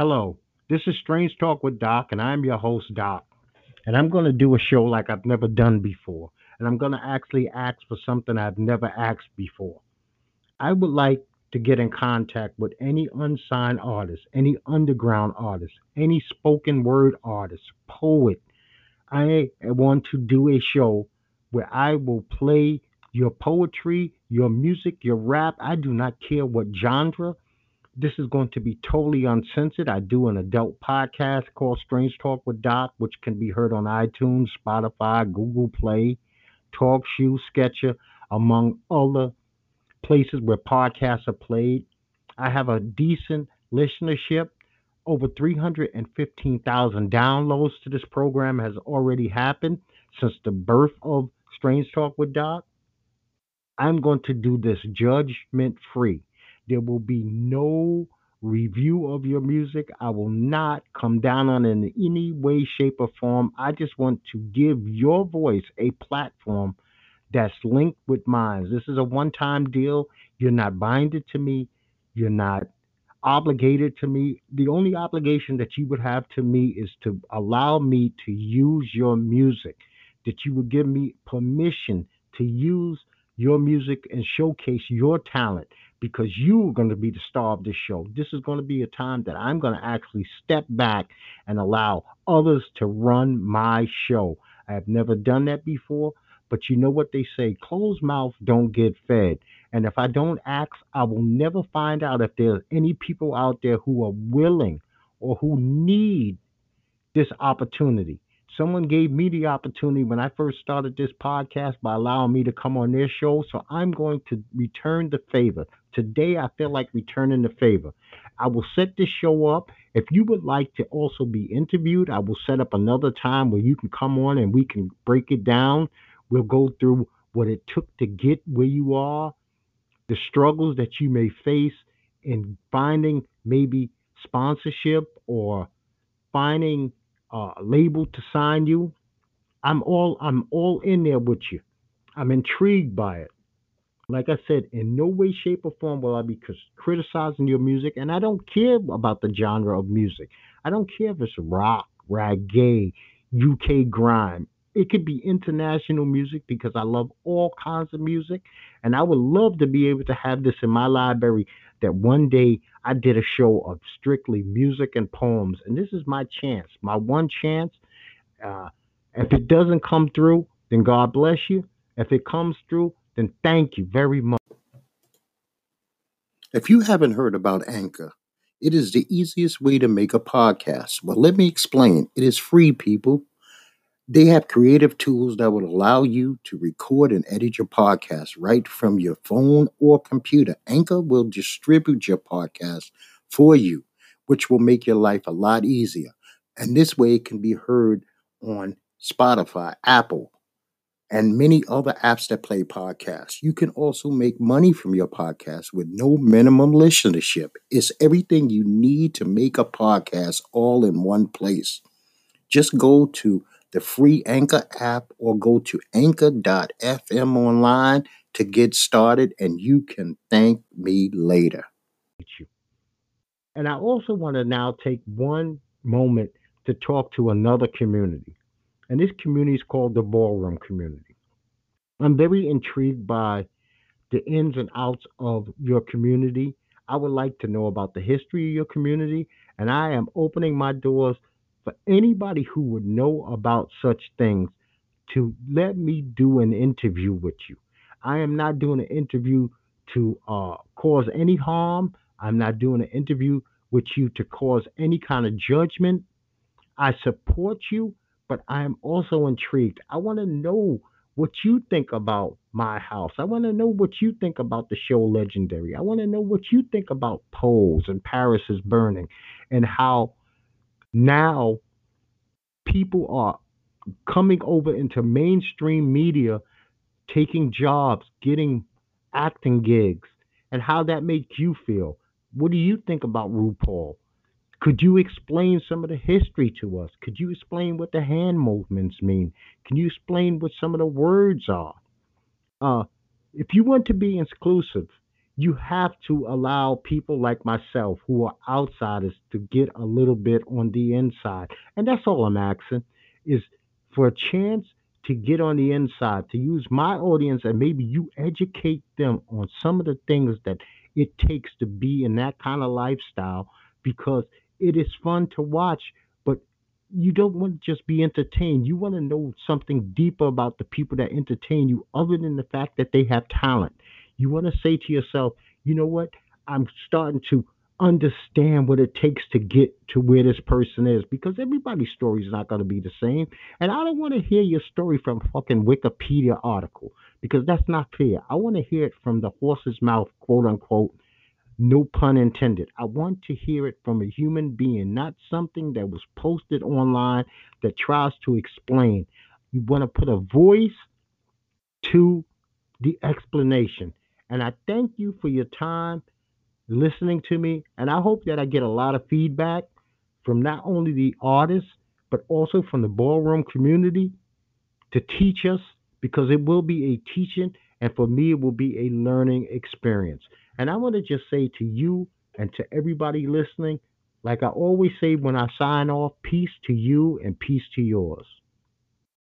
Hello, this is Strange Talk with Doc, and I'm your host, Doc. And I'm going to do a show like I've never done before. And I'm going to actually ask for something I've never asked before. I would like to get in contact with any unsigned artist, any underground artist, any spoken word artist, poet. I want to do a show where I will play your poetry, your music, your rap. I do not care what genre. This is going to be totally uncensored. I do an adult podcast called Strange Talk with Doc, which can be heard on iTunes, Spotify, Google Play, TalkShoe, Stitcher, among other places where podcasts are played. I have a decent listenership. Over 315,000 downloads to this program has already happened since the birth of Strange Talk with Doc. I'm going to do this judgment free. There will be no review of your music. I will not come down on it in any way, shape, or form. I just want to give your voice a platform that's linked with mine. This is a one time deal. You're not binded to me. You're not obligated to me. The only obligation that you would have to me is to allow me to use your music, that you would give me permission to use your music and showcase your talent because you are going to be the star of this show. This is going to be a time that I'm going to actually step back and allow others to run my show. I have never done that before, but you know what they say closed mouths don't get fed. And if I don't ask, I will never find out if there's any people out there who are willing or who need this opportunity. Someone gave me the opportunity when I first started this podcast by allowing me to come on their show. So I'm going to return the favor. Today, I feel like returning the favor. I will set this show up. If you would like to also be interviewed, I will set up another time where you can come on and we can break it down. We'll go through what it took to get where you are, the struggles that you may face in finding maybe sponsorship or finding uh, label to sign you. I'm all I'm all in there with you. I'm intrigued by it. Like I said, in no way, shape, or form will I be criticizing your music, and I don't care about the genre of music. I don't care if it's rock, reggae, UK grime. It could be international music because I love all kinds of music, and I would love to be able to have this in my library. That one day I did a show of strictly music and poems, and this is my chance, my one chance. Uh, if it doesn't come through, then God bless you. If it comes through, then thank you very much. If you haven't heard about Anchor, it is the easiest way to make a podcast. Well, let me explain. It is free, people. They have creative tools that will allow you to record and edit your podcast right from your phone or computer. Anchor will distribute your podcast for you, which will make your life a lot easier. And this way it can be heard on Spotify, Apple, and many other apps that play podcasts. You can also make money from your podcast with no minimum listenership. It's everything you need to make a podcast all in one place. Just go to the free Anchor app or go to anchor.fm online to get started, and you can thank me later. And I also want to now take one moment to talk to another community. And this community is called the ballroom community. I'm very intrigued by the ins and outs of your community. I would like to know about the history of your community, and I am opening my doors for anybody who would know about such things to let me do an interview with you. I am not doing an interview to uh, cause any harm. I'm not doing an interview with you to cause any kind of judgment. I support you, but I am also intrigued. I want to know what you think about my house. I want to know what you think about the show Legendary. I want to know what you think about Pose and Paris is Burning and how now people are coming over into mainstream media, taking jobs, getting acting gigs, and how that makes you feel. What do you think about RuPaul? Could you explain some of the history to us? Could you explain what the hand movements mean? Can you explain what some of the words are? Uh, if you want to be exclusive, you have to allow people like myself who are outsiders to get a little bit on the inside. And that's all I'm asking is for a chance to get on the inside, to use my audience and maybe you educate them on some of the things that it takes to be in that kind of lifestyle because it is fun to watch, but you don't want to just be entertained. You want to know something deeper about the people that entertain you other than the fact that they have talent. You want to say to yourself, you know what? I'm starting to understand what it takes to get to where this person is because everybody's story is not going to be the same. And I don't want to hear your story from fucking Wikipedia article because that's not fair. I want to hear it from the horse's mouth, quote unquote. No pun intended. I want to hear it from a human being, not something that was posted online that tries to explain. You want to put a voice to the explanation. And I thank you for your time listening to me. And I hope that I get a lot of feedback from not only the artists, but also from the ballroom community to teach us because it will be a teaching and for me it will be a learning experience. And I want to just say to you and to everybody listening, like I always say when I sign off, peace to you and peace to yours.